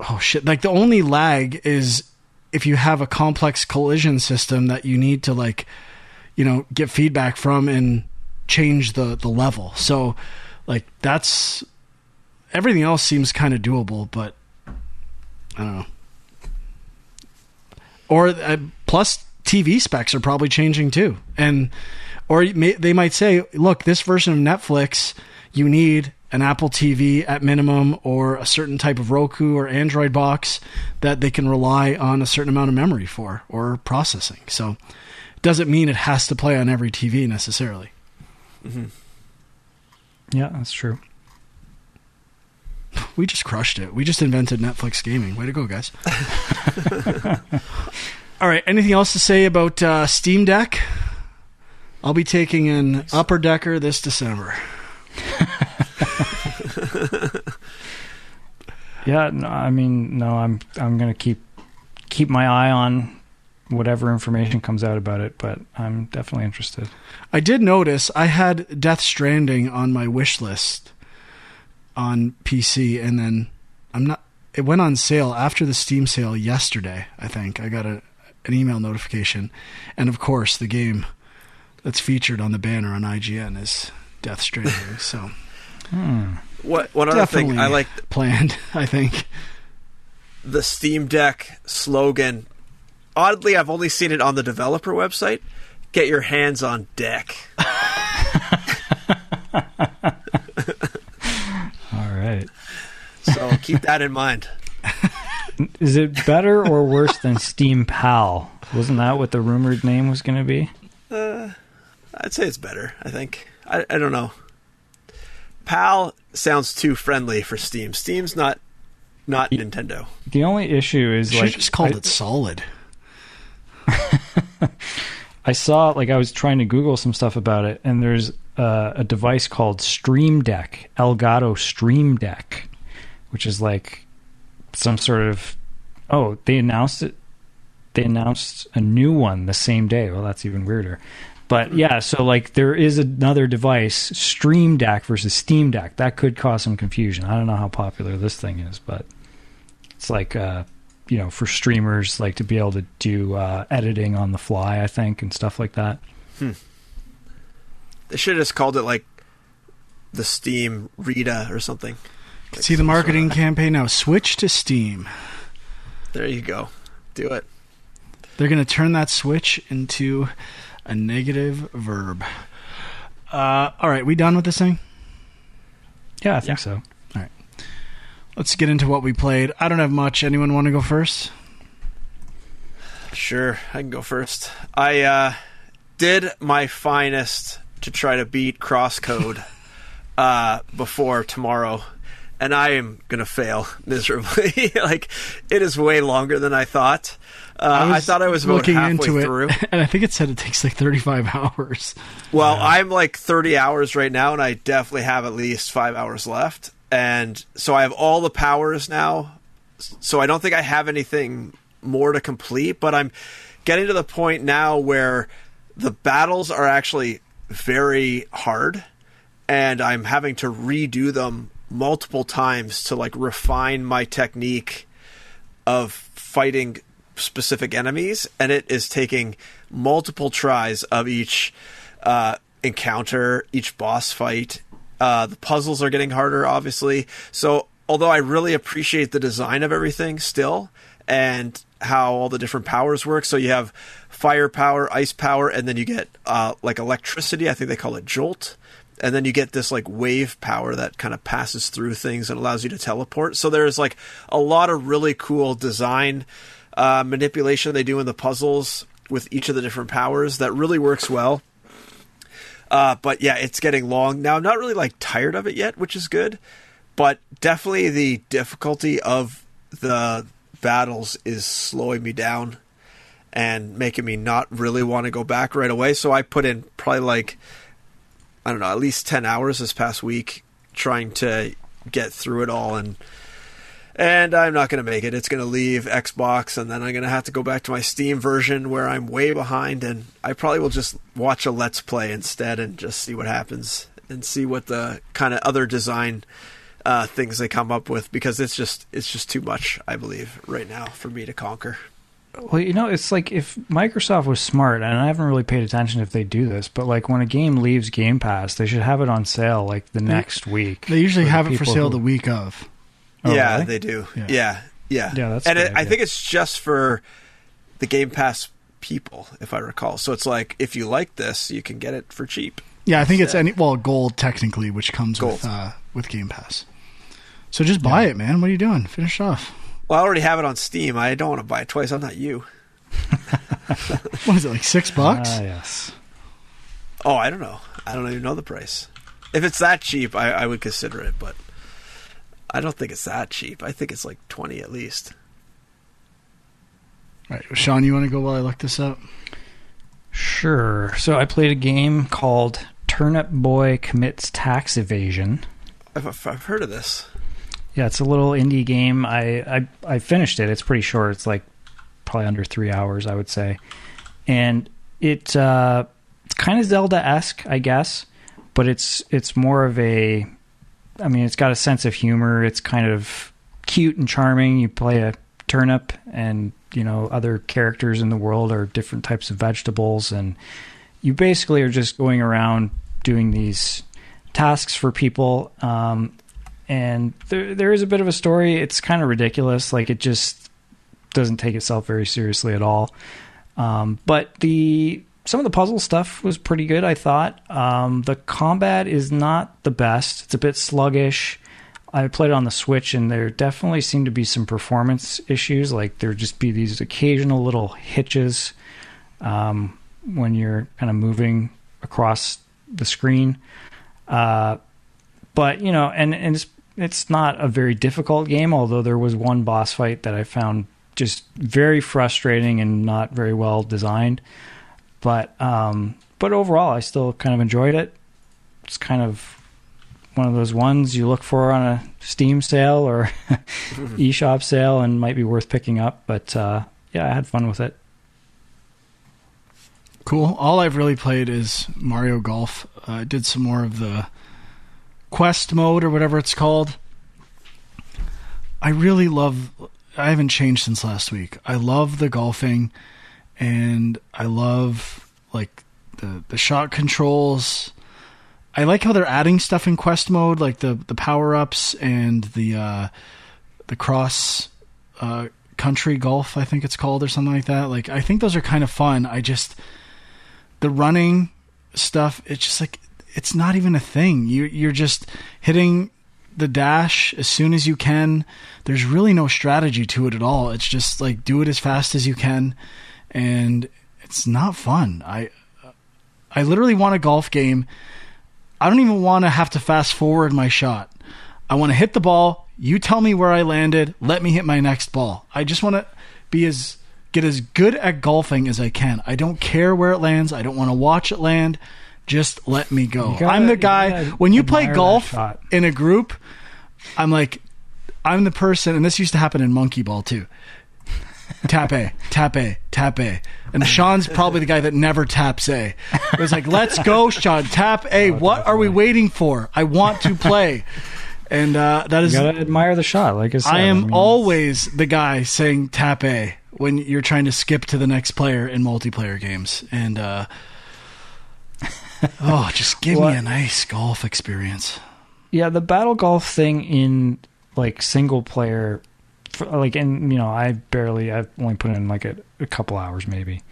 oh shit! Like the only lag is if you have a complex collision system that you need to like, you know, get feedback from and change the the level. So, like that's everything else seems kind of doable, but I don't know. Or uh, plus TV specs are probably changing too, and or may, they might say, look, this version of Netflix, you need an Apple TV at minimum or a certain type of Roku or Android box that they can rely on a certain amount of memory for or processing. So it doesn't mean it has to play on every TV necessarily. Yeah, that's true. We just crushed it. We just invented Netflix gaming. Way to go, guys. All right. Anything else to say about uh, Steam Deck? I'll be taking an upper decker this December. Yeah, no, I mean, no, I'm I'm gonna keep keep my eye on whatever information comes out about it, but I'm definitely interested. I did notice I had Death Stranding on my wish list on PC, and then I'm not. It went on sale after the Steam sale yesterday. I think I got a an email notification, and of course the game that's featured on the banner on IGN is Death Stranding. so Hmm. What one other definitely thing I like planned. I think. the Steam Deck slogan. Oddly, I've only seen it on the developer website. Get your hands on deck. All right. So keep that in mind. Is it better or worse than Steam Pal? Wasn't that what the rumored name was going to be? I'd say it's better. I think. I, I don't know. PAL sounds too friendly for Steam. Steam's not not Nintendo. The only issue is Should like just called I, it Solid. I saw like I was trying to Google some stuff about it, and there's uh, a device called Stream Deck, Elgato Stream Deck, which is like some sort of oh they announced it. They announced a new one the same day. Well, that's even weirder. But yeah, so like there is another device, Stream Deck versus Steam Deck. That could cause some confusion. I don't know how popular this thing is, but it's like uh, you know for streamers like to be able to do uh, editing on the fly, I think, and stuff like that. They should have just called it like the Steam Rita or something. Like See the marketing sorta- campaign now. Switch to Steam. There you go. Do it. They're going to turn that switch into a negative verb. Uh, all right, we done with this thing? Yeah, I think so. All right. Let's get into what we played. I don't have much. Anyone want to go first? Sure, I can go first. I uh, did my finest to try to beat Crosscode uh, before tomorrow, and I am gonna fail miserably. like it is way longer than I thought. Uh, I, was thought I was about looking halfway into it, through. and I think it said it takes like 35 hours. Well, I'm like 30 hours right now, and I definitely have at least five hours left. And so I have all the powers now. So I don't think I have anything more to complete, but I'm getting to the point now where the battles are actually very hard, and I'm having to redo them multiple times to like refine my technique of fighting specific enemies, and it is taking multiple tries of each uh, encounter, each boss fight. Uh, the puzzles are getting harder, obviously. So, although I really appreciate the design of everything still, and how all the different powers work. So you have fire power, ice power, and then you get uh, like electricity. I think they call it jolt. And then you get this like wave power that kind of passes through things and allows you to teleport. So there's like a lot of really cool design uh, manipulation they do in the puzzles with each of the different powers that really works well. Uh, but yeah, it's getting long now. I'm not really like tired of it yet, which is good. But definitely the difficulty of the battles is slowing me down and making me not really want to go back right away. So I put in probably like I don't know, at least 10 hours this past week trying to get through it all and and I'm not going to make it. It's going to leave Xbox and then I'm going to have to go back to my Steam version where I'm way behind and I probably will just watch a let's play instead and just see what happens and see what the kind of other design uh, things they come up with because it's just it's just too much I believe right now for me to conquer. Well, you know, it's like if Microsoft was smart, and I haven't really paid attention if they do this, but like when a game leaves Game Pass, they should have it on sale like the next week. They usually have it for sale who- the week of. Oh, yeah, really? they do. Yeah. Yeah, yeah, Yeah, that's and it, I think it's just for the Game Pass people, if I recall. So it's like if you like this, you can get it for cheap. Yeah, I think it's any well gold technically, which comes with uh, with Game Pass. So just buy it, man. What are you doing? Finish off. Well, I already have it on Steam. I don't want to buy it twice. I'm not you. What is it like six bucks? Ah, yes. Oh, I don't know. I don't even know the price. If it's that cheap, I, I would consider it, but I don't think it's that cheap. I think it's like twenty at least. right, Sean, you want to go while I look this up? Sure. So I played a game called Turnip Boy Commits Tax Evasion. I've, I've I've heard of this. Yeah, it's a little indie game. I, I I finished it. It's pretty short. It's like probably under three hours, I would say. And it uh, it's kind of Zelda esque, I guess, but it's it's more of a. I mean, it's got a sense of humor. It's kind of cute and charming. You play a turnip, and you know other characters in the world are different types of vegetables, and you basically are just going around doing these tasks for people. Um, and there there is a bit of a story. It's kind of ridiculous. Like it just doesn't take itself very seriously at all. Um, but the some of the puzzle stuff was pretty good. I thought um, the combat is not the best. It's a bit sluggish. I played on the Switch, and there definitely seemed to be some performance issues. Like there'd just be these occasional little hitches um, when you're kind of moving across the screen. Uh, but you know, and and it's it's not a very difficult game. Although there was one boss fight that I found just very frustrating and not very well designed. But um, but overall, I still kind of enjoyed it. It's kind of one of those ones you look for on a Steam sale or eShop sale and might be worth picking up. But uh, yeah, I had fun with it. Cool. All I've really played is Mario Golf. Uh, I did some more of the quest mode or whatever it's called. I really love. I haven't changed since last week. I love the golfing, and I love like the the shot controls. I like how they're adding stuff in quest mode, like the the power ups and the uh, the cross uh, country golf. I think it's called or something like that. Like I think those are kind of fun. I just the running stuff. It's just like it's not even a thing. You you're just hitting the dash as soon as you can. There's really no strategy to it at all. It's just like do it as fast as you can, and it's not fun. I I literally want a golf game. I don't even want to have to fast forward my shot. I want to hit the ball. You tell me where I landed. Let me hit my next ball. I just want to be as get as good at golfing as I can. I don't care where it lands. I don't want to watch it land. Just let me go. Gotta- I'm the guy gotta when you play golf in a group. I'm like, I'm the person, and this used to happen in monkey ball too. Tap A, tap A, tap A, and Sean's probably the guy that never taps A. It was like, let's go, Sean, tap A. what are we waiting for? I want to play, and uh, that is You gotta admire the shot. Like I said, I am mean, always the guy saying tap A when you're trying to skip to the next player in multiplayer games. And uh oh, just give What- me a nice golf experience. Yeah, the battle golf thing in like single player, for, like, and you know, I barely, I've only put in like a, a couple hours maybe.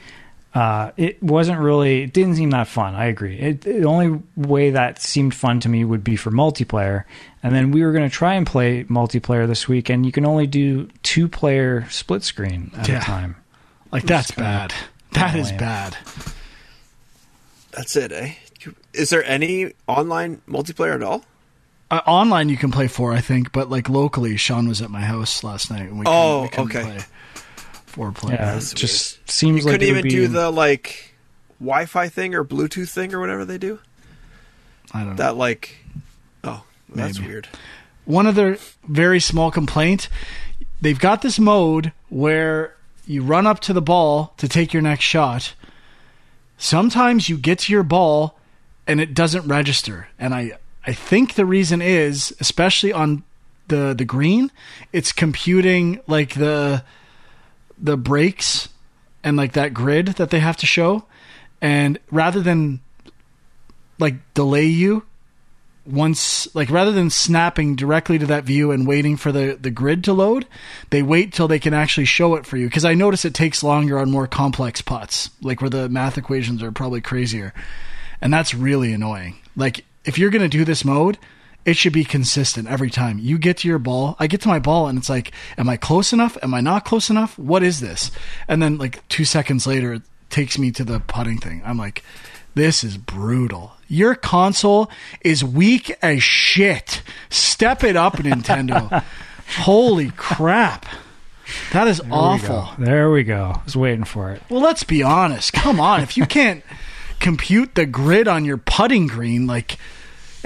Uh, it wasn't really, it didn't seem that fun. I agree. It, the only way that seemed fun to me would be for multiplayer. And then we were going to try and play multiplayer this week, and you can only do two player split screen at Yeah. a time. Like that's kinda bad. That is lame. bad. That's it, eh? Is there any online multiplayer at all? Uh, online you can play four, I think, but like locally, Sean was at my house last night. And we couldn't- Oh, we couldn't okay. Play four player. Yeah, it That's just seems You like couldn't it would even be, do the like Wi-Fi thing or Bluetooth thing or whatever they do. I don't know. That like, oh, that's Maybe. weird. one other very small complaint they've got this mode where you run up to the ball to take your next shot sometimes you get to your ball and it doesn't register and i i think the reason is especially on the the green it's computing like the the breaks and like that grid that they have to show. And rather than like delay you once like rather than snapping directly to that view and waiting for the the grid to load they wait till they can actually show it for you. Because i notice it takes longer on more complex putts like where the math equations are probably crazier. And that's really annoying. Like if you're gonna do this mode, it should be consistent every time. You get to your ball, I get to my ball, and it's like, am I close enough? Am I not close enough? What is this? And then like two seconds later, it takes me to the putting thing. I'm like, this is brutal. Your console is weak as shit. Step it up, Nintendo. Holy crap. That is awful. There we go. I was waiting for it. Well, let's be honest. Come on. If you can't compute the grid on your putting green, like,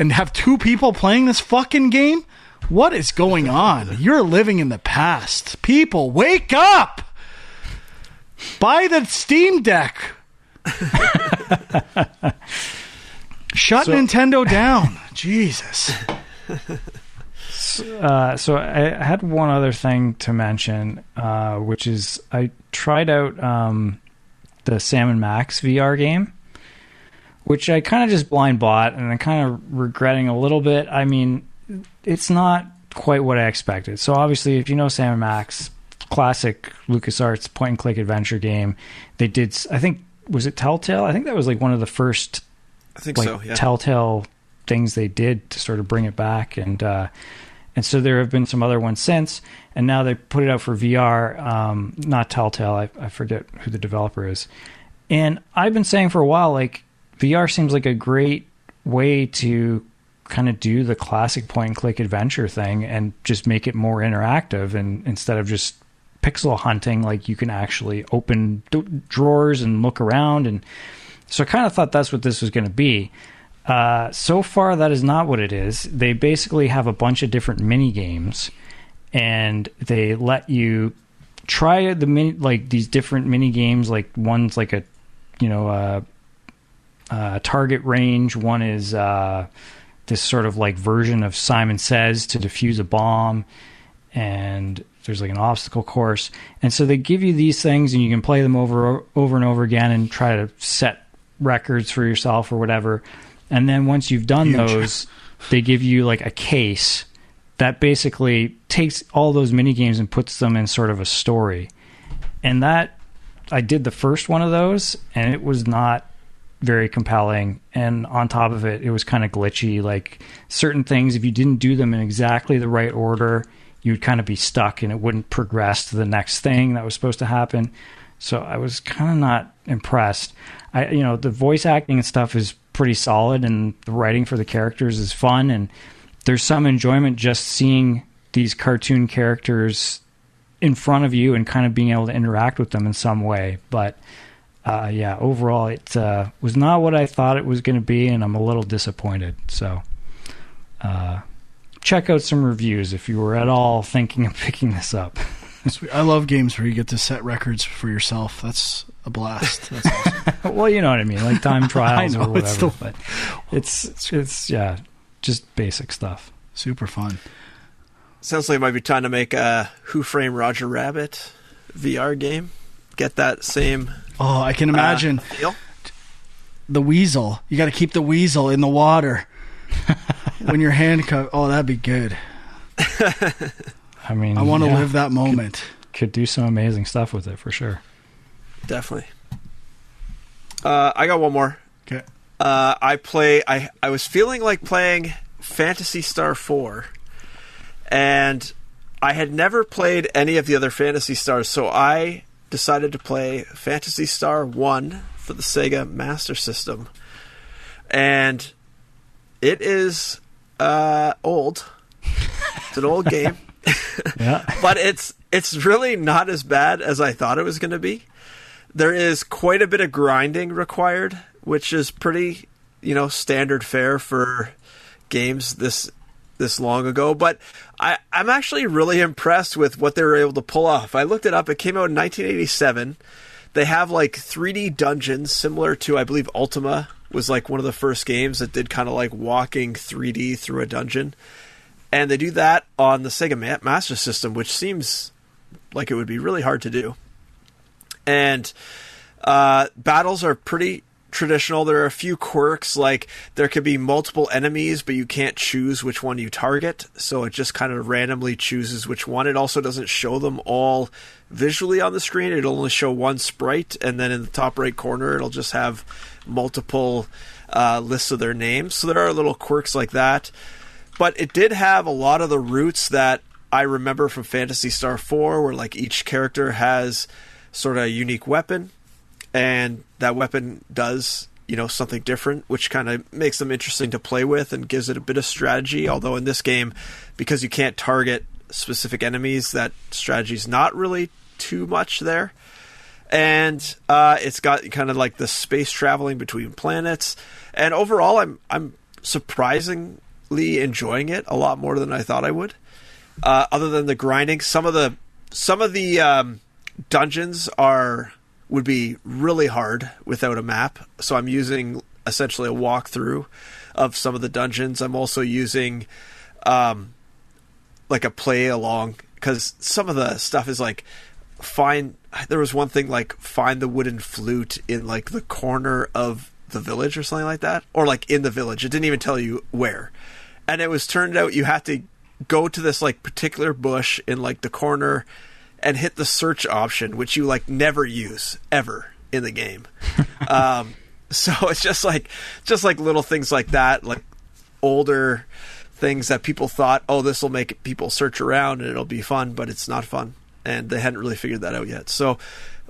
and have two people playing this fucking game, what is going on? You're living in the past. People, wake up! Buy the Steam Deck. Shut So- Nintendo down. Jesus. Uh, so I had one other thing to mention, uh, which is I tried out um, the Sam and Max VR game, which I kind of just blind bought, and I'm kind of regretting a little bit. I mean, it's not quite what I expected. So obviously, if you know Sam and Max, classic LucasArts point and click adventure game, they did. I think was it Telltale? I think that was like one of the first I think like so. Yeah. telltale things they did to sort of bring it back and uh and so there have been some other ones since and now they put it out for vr um not telltale i, I forget who the developer is and i've been saying for a while like vr seems like a great way to kind of do the classic point and click adventure thing and just make it more interactive and instead of just pixel hunting like you can actually open d- drawers and look around and so I kind of thought that's what this was going to be. Uh, so far, that is not what it is. They basically have a bunch of different mini games, and they let you try the mini like these different mini games. Like one's like a you know uh, uh, target range. One is uh, this sort of like version of Simon Says to defuse a bomb, and there's like an obstacle course. And so they give you these things, and you can play them over over and over again, and try to set records for yourself or whatever. And then once you've done Huge. those, they give you like a case that basically takes all those mini games and puts them in sort of a story. And that I did the first one of those, and it was not very compelling. And on top of it, it was kind of glitchy. Like certain things, if you didn't do them in exactly the right order, you'd kind of be stuck and it wouldn't progress to the next thing that was supposed to happen. So I was kind of not impressed. I, you know, the voice acting and stuff is pretty solid, and the writing for the characters is fun, and there's some enjoyment just seeing these cartoon characters in front of you and kind of being able to interact with them in some way. But uh, yeah, overall, it uh, was not what I thought it was going to be, and I'm a little disappointed. So, uh, check out some reviews if you were at all thinking of picking this up. Sweet. I love games where you get to set records for yourself. That's a blast. That's awesome. well, you know what I mean, like time trials know, or it's whatever. still- but it's it's yeah, just basic stuff. Super fun. Sounds like it might be time to make a Who Framed Roger Rabbit VR game. Get that same Oh, I can uh, imagine feel. the weasel. You got to keep the weasel in the water when you're handcuffed. Oh, that'd be good. I mean, I want to yeah, live that moment. Could do some amazing stuff with it for sure. Definitely. Uh, I got one more. Okay. Uh, I play. I I was feeling like playing Phantasy Star Four, and I had never played any of the other Phantasy Stars, so I decided to play Phantasy Star One for the Sega Master System, and it is uh, old. It's an old game Yeah, but it's it's really not as bad as I thought it was going to be. There is quite a bit of grinding required, which is pretty, you know, standard fare for games this this long ago. But I, I'm actually really impressed with what they were able to pull off. I looked it up; it came out in 1987. They have like 3D dungeons similar to, I believe, Ultima was like one of the first games that did kind of like walking 3D through a dungeon and they do that on the Sega Master System, which seems like it would be really hard to do. And uh, battles are pretty traditional. There are a few quirks, like there could be multiple enemies, but you can't choose which one you target, so it just kind of randomly chooses which one. It also doesn't show them all visually on the screen. It'll only show one sprite, and then in the top right corner, it'll just have multiple uh, lists of their names. So there are little quirks like that. But it did have a lot of the roots that I remember from Phantasy Star 4, where like each character has sort of a unique weapon, and that weapon does you know something different, which kind of makes them interesting to play with and gives it a bit of strategy. Although in this game, because you can't target specific enemies, that strategy is not really too much there. And uh, it's got kind of like the space traveling between planets, and overall, I'm I'm surprisingly enjoying it a lot more than I thought I would. Uh, other than the grinding, some of the some of the um, dungeons are would be really hard without a map. So I'm using essentially a walkthrough of some of the dungeons. I'm also using um, like a play along because some of the stuff is like find. There was one thing like find the wooden flute in like the corner of the village or something like that, or like in the village. It didn't even tell you where, and it was turned out you had to go to this like particular bush in like the corner and hit the search option, which you like never use ever in the game. um, so it's just like just like little things like that, like older things that people thought, oh, this will make people search around and it'll be fun, but it's not fun, and they hadn't really figured that out yet. So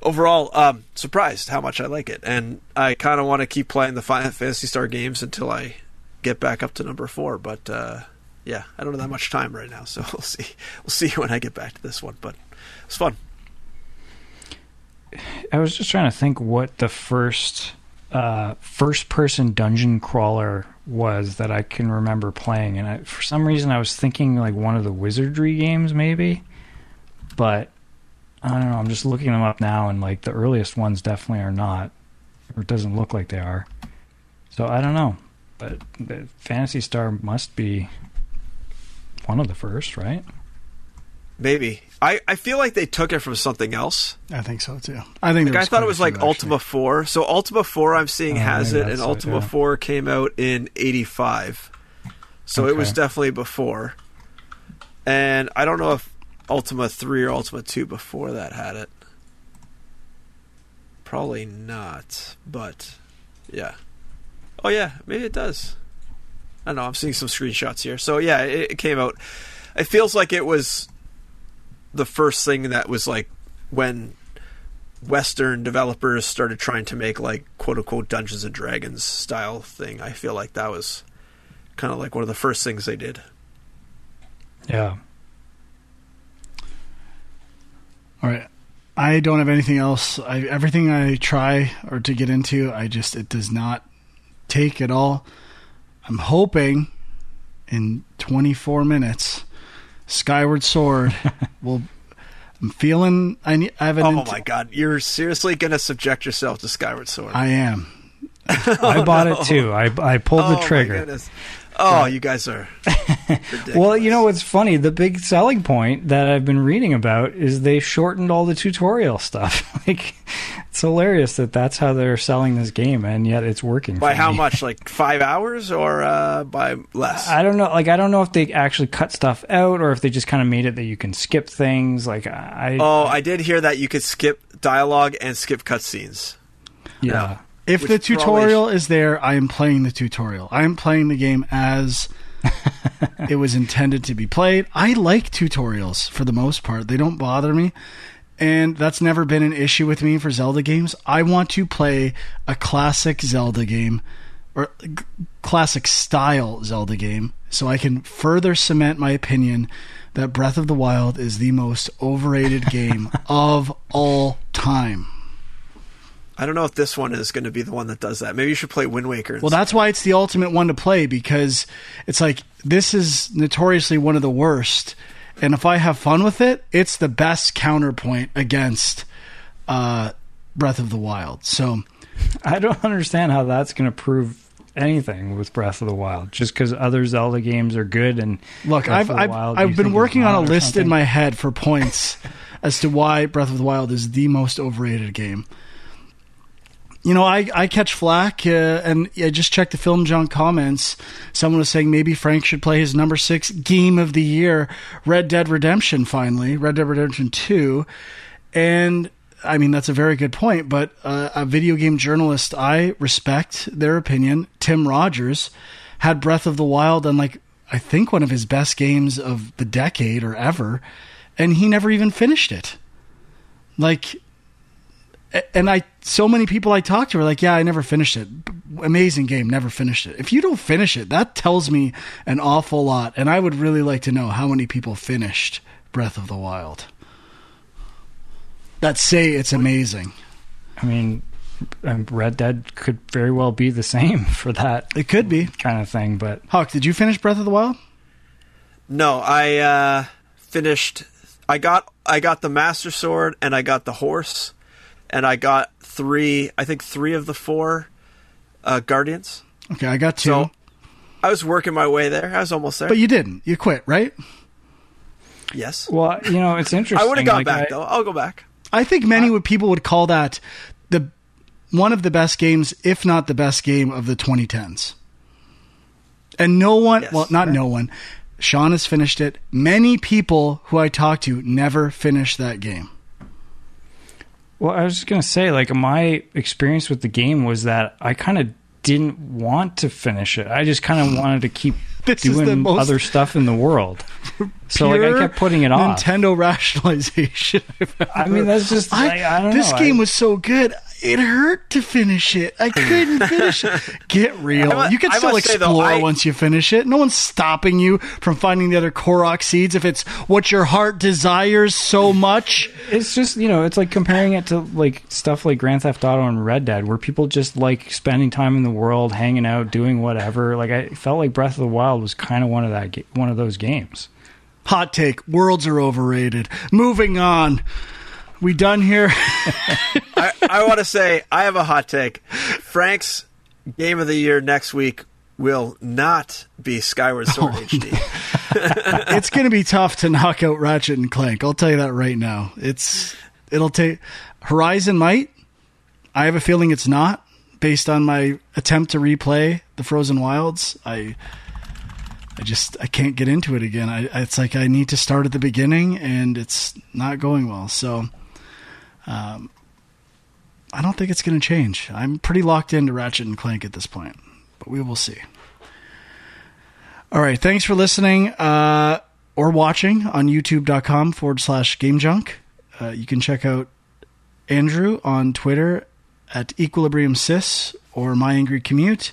overall, um, surprised how much I like it, and I kind of want to keep playing the Final Phantasy Star games until I get back up to number four, but. Uh, yeah, I don't have that much time right now, so we'll see. We'll see when I get back to this one, but it's fun. I was just trying to think what the first uh, first person dungeon crawler was that I can remember playing, and I, for some reason I was thinking like one of the wizardry games, maybe. But I don't know. I'm just looking them up now, and like the earliest ones definitely are not, or it doesn't look like they are. So I don't know, but the Phantasy Star must be one of the first, right? Maybe. I, I feel like they took it from something else. I think so too. I think like I thought it was like Ultima actually. 4. So Ultima 4 I'm seeing oh, has it and Ultima yeah. 4 came out in 85. So okay. it was definitely before. And I don't know if Ultima 3 or Ultima 2 before that had it. Probably not, but yeah. Oh yeah, maybe it does. I don't know. I'm seeing some screenshots here. So yeah, it, it came out. It feels like it was the first thing that was like when Western developers started trying to make like quote unquote Dungeons and Dragons style thing. I feel like that was kind of like one of the first things they did. Yeah. All right. I don't have anything else. I, everything I try or to get into, I just it does not take at all. I'm hoping in 24 minutes, Skyward Sword will. I'm feeling. I, need, I have an. Oh int- my god! You're seriously going to subject yourself to Skyward Sword? I am. I bought no. it too. I I pulled oh the trigger. Oh, you guys are. well, you know what's funny? The big selling point that I've been reading about is they shortened all the tutorial stuff. like, it's hilarious that that's how they're selling this game, and yet it's working. By how me. much? Like five hours, or uh, by less? I don't know. Like, I don't know if they actually cut stuff out, or if they just kind of made it that you can skip things. Like, I. Oh, I did hear that you could skip dialogue and skip cutscenes. Yeah. If the tutorial is there, I am playing the tutorial. I am playing the game as it was intended to be played. I like tutorials for the most part. They don't bother me. And that's never been an issue with me for Zelda games. I want to play a classic Zelda game or g- classic style Zelda game so I can further cement my opinion that Breath of the Wild is the most overrated game of all time. I don't know if this one is going to be the one that does that. Maybe you should play Wind Waker. Well, that's why it's the ultimate one to play because it's like this is notoriously one of the worst, and if I have fun with it, it's the best counterpoint against uh, Breath of the Wild. So I don't understand how that's going to prove anything with Breath of the Wild just because other Zelda games are good and look, Breath I've I've, I've been working on a list something? in my head for points as to why Breath of the Wild is the most overrated game you know, I, I catch flack, uh, and I just checked the film junk comments. Someone was saying maybe Frank should play his number six game of the year, Red Dead Redemption. Finally, Red Dead Redemption Two, and I mean, that's a very good point. But uh, a video game journalist, I respect their opinion. Tim Rogers had Breath of the Wild on like I think one of his best games of the decade or ever, and he never even finished it. Like, and I so many people I talked to were like, "Yeah, I never finished it. Amazing game, never finished it." If you don't finish it, that tells me an awful lot, and I would really like to know how many people finished Breath of the Wild that say it's amazing. I mean, um, Red Dead could very well be the same for that It could be. kind of thing, but Hawk, did you finish Breath of the Wild? No, I uh, finished. I got I got the Master Sword and I got the horse, and I got three. I think three of the four uh, Guardians. Okay, I got two. So I was working my way there. I was almost there. but you didn't. You quit, right? yes, well, you know, it's interesting. I would have gone like, back I- though. I'll go back. I think many would people would call that the one of the best games, if not the best game of the 2010s. And no one, Yes. well, not no one. Sean has finished it. Many people who I talked to never finished that game. Well, I was just gonna say, like, my experience with the game was that I kind of didn't want to finish it. I just kind of wanted to keep This is the doing other stuff in the world. So, like, I kept putting it off. Nintendo rationalization. I mean, that's just. I, I, I don't this know. game I- was so good. It hurt to finish it. I couldn't finish it. Get real. I mu- you can still must say, though, explore I- once you finish it. No one's stopping you from finding the other Korok seeds if it's what your heart desires so much. It's just you know, it's like comparing it to like stuff like Grand Theft Auto and Red Dead, where people just like spending time in the world, hanging out, doing whatever. Like I felt like Breath of the Wild was kind of one of that, one of those games. Hot take: worlds are overrated. Moving on. We done here? I, I want to say I have a hot take. Frank's game of the year next week will not be Skyward Sword oh, HD. it's going to be tough to knock out Ratchet and Clank. I'll tell you that right now. It's it'll take Horizon might. I have a feeling it's not based on my attempt to replay the Frozen Wilds. I I just I can't get into it again. I it's like I need to start at the beginning and it's not going well. So um I don't think it's going to change. I'm pretty locked into Ratchet and Clank at this point, but we will see. All right. Thanks for listening uh, or watching on youtube.com forward slash game junk. Uh, you can check out Andrew on Twitter at Equilibrium Sis or My Angry Commute.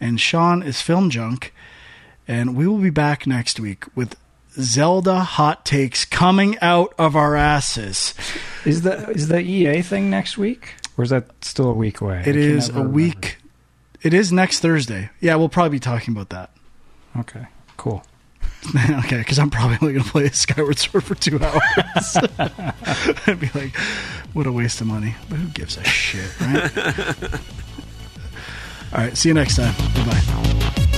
And Sean is Film Junk. And we will be back next week with Zelda hot takes coming out of our asses. Is the is the EA thing next week, or is that still a week away? I It can is a week. It is next Thursday. Yeah, we'll probably be talking about that. Okay, cool. okay, because I'm probably only going to play Skyward Sword for two hours. I'd be like, what a waste of money. But who gives a shit, right? All right, see you next time. Bye bye.